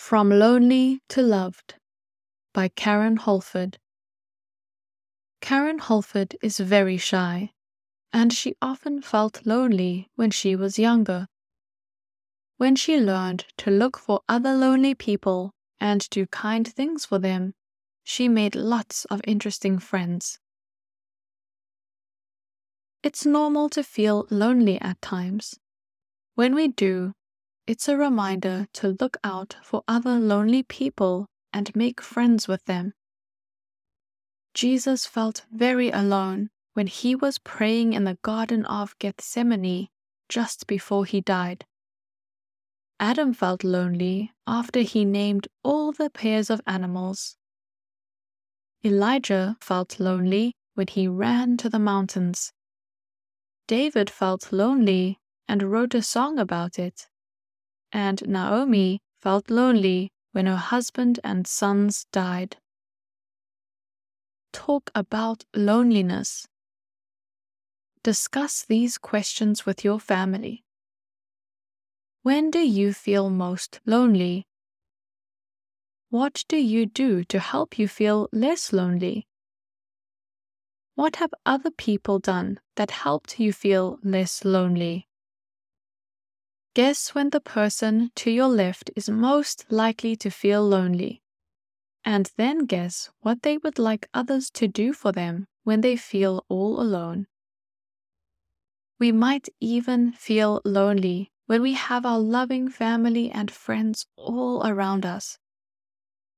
From Lonely to Loved by Karen Holford. Karen Holford is very shy, and she often felt lonely when she was younger. When she learned to look for other lonely people and do kind things for them, she made lots of interesting friends. It's normal to feel lonely at times. When we do, it's a reminder to look out for other lonely people and make friends with them. Jesus felt very alone when he was praying in the Garden of Gethsemane just before he died. Adam felt lonely after he named all the pairs of animals. Elijah felt lonely when he ran to the mountains. David felt lonely and wrote a song about it and Naomi felt lonely when her husband and sons died. Talk about loneliness. Discuss these questions with your family. When do you feel most lonely? What do you do to help you feel less lonely? What have other people done that helped you feel less lonely? Guess when the person to your left is most likely to feel lonely. And then guess what they would like others to do for them when they feel all alone. We might even feel lonely when we have our loving family and friends all around us.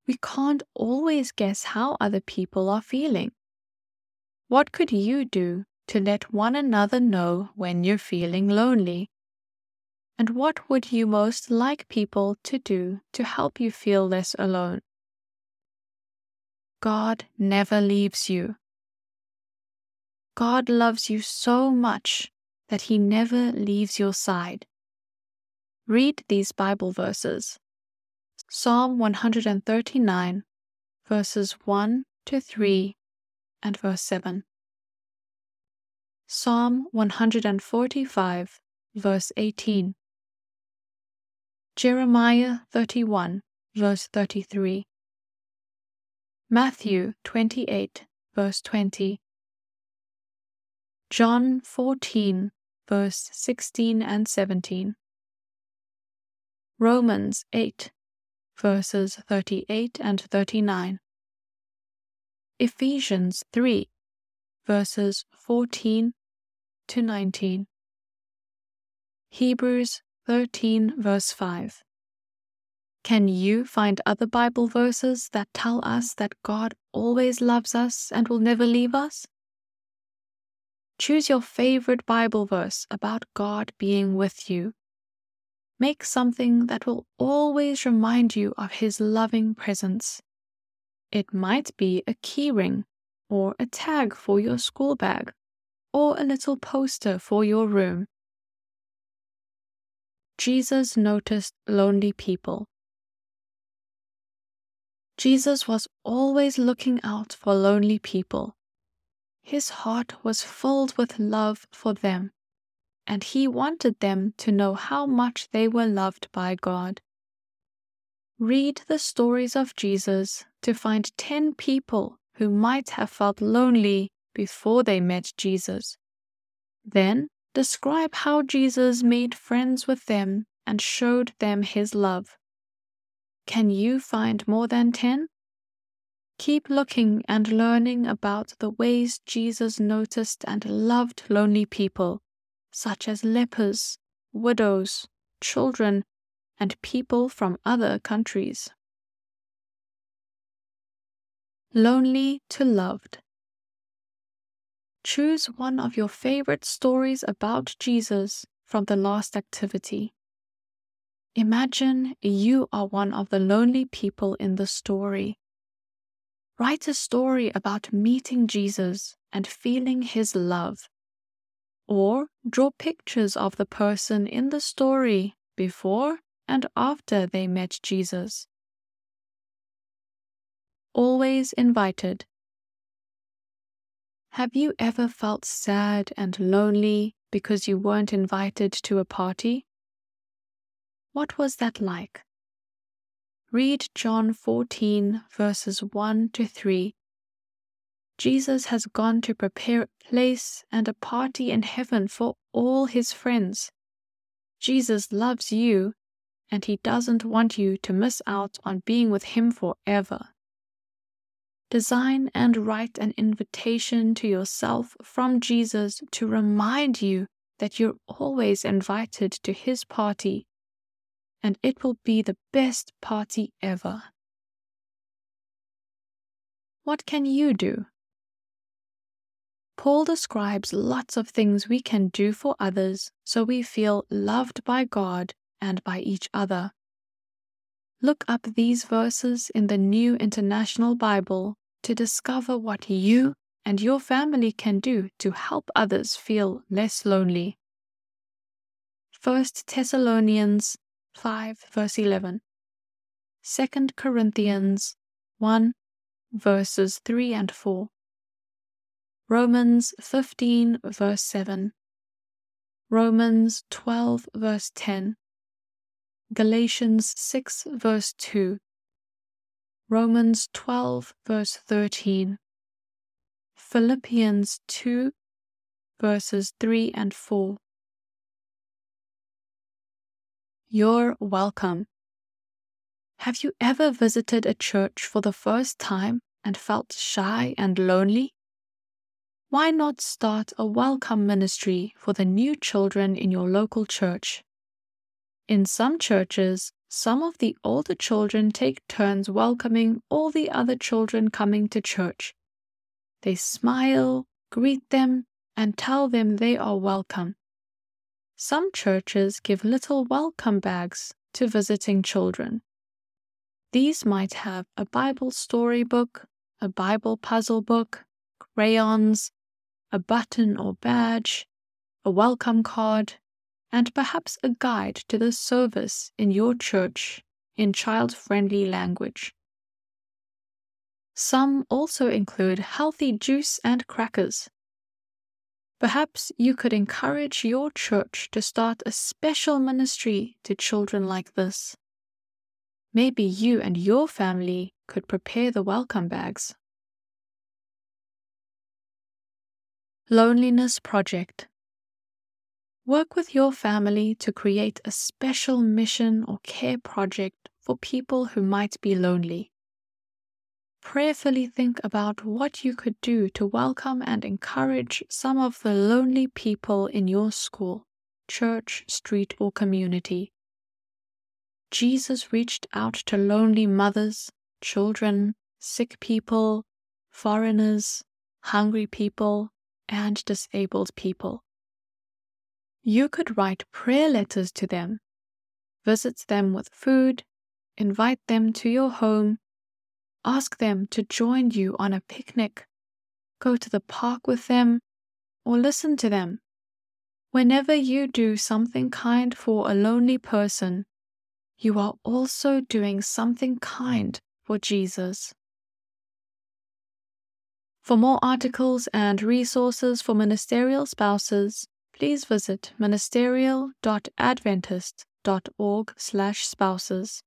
We can't always guess how other people are feeling. What could you do to let one another know when you're feeling lonely? And what would you most like people to do to help you feel less alone? God never leaves you. God loves you so much that he never leaves your side. Read these Bible verses Psalm 139, verses 1 to 3, and verse 7. Psalm 145, verse 18. Jeremiah 31, verse 33. Matthew 28, verse 20. John 14, verse 16 and 17. Romans 8, verses 38 and 39. Ephesians 3, verses 14 to 19. Hebrews 13, verse 5. Can you find other Bible verses that tell us that God always loves us and will never leave us? Choose your favorite Bible verse about God being with you. Make something that will always remind you of His loving presence. It might be a keyring, or a tag for your school bag, or a little poster for your room. Jesus noticed lonely people. Jesus was always looking out for lonely people. His heart was filled with love for them, and he wanted them to know how much they were loved by God. Read the stories of Jesus to find 10 people who might have felt lonely before they met Jesus. Then describe how Jesus made friends with them and showed them his love. Can you find more than 10? Keep looking and learning about the ways Jesus noticed and loved lonely people, such as lepers, widows, children, and people from other countries. Lonely to Loved Choose one of your favorite stories about Jesus from the last activity. Imagine you are one of the lonely people in the story. Write a story about meeting Jesus and feeling his love. Or draw pictures of the person in the story before and after they met Jesus. Always invited. Have you ever felt sad and lonely because you weren't invited to a party? What was that like? read John 14, verses 1 to 3. Jesus has gone to prepare a place and a party in heaven for all his friends. Jesus loves you, and he doesn't want you to miss out on being with him forever. Design and write an invitation to yourself from Jesus to remind you that you're always invited to his party and it will be the best party ever. What can you do? Paul describes lots of things we can do for others so we feel loved by God and by each other. Look up these verses in the New International Bible to discover what you and your family can do to help others feel less lonely. 1 Thessalonians 5 verse 11. 2 Corinthians 1 verses 3 and 4. Romans 15 verse 7. Romans 12 verse 10. Galatians 6 verse 2. Romans 12 verse 13. Philippians 2 verses 3 and 4. You're welcome. Have you ever visited a church for the first time and felt shy and lonely? Why not start a welcome ministry for the new children in your local church? In some churches, some of the older children take turns welcoming all the other children coming to church. They smile, greet them, and tell them they are welcome. Some churches give little welcome bags to visiting children. These might have a Bible storybook, a Bible puzzle book, crayons, a button or badge, a welcome card, and perhaps a guide to the service in your church in child friendly language. Some also include healthy juice and crackers Perhaps you could encourage your church to start a special ministry to children like this. Maybe you and your family could prepare the welcome bags. Loneliness Project Work with your family to create a special mission or care project for people who might be lonely prayerfully think about what you could do to welcome and encourage some of the lonely people in your school, church, street, or community. Jesus reached out to lonely mothers, children, sick people, foreigners, hungry people, and disabled people. You could write prayer letters to them, visit them with food, invite them to your home, Ask them to join you on a picnic, go to the park with them, or listen to them. Whenever you do something kind for a lonely person, you are also doing something kind for Jesus. For more articles and resources for ministerial spouses, please visit ministerial.adventist.org/spouses.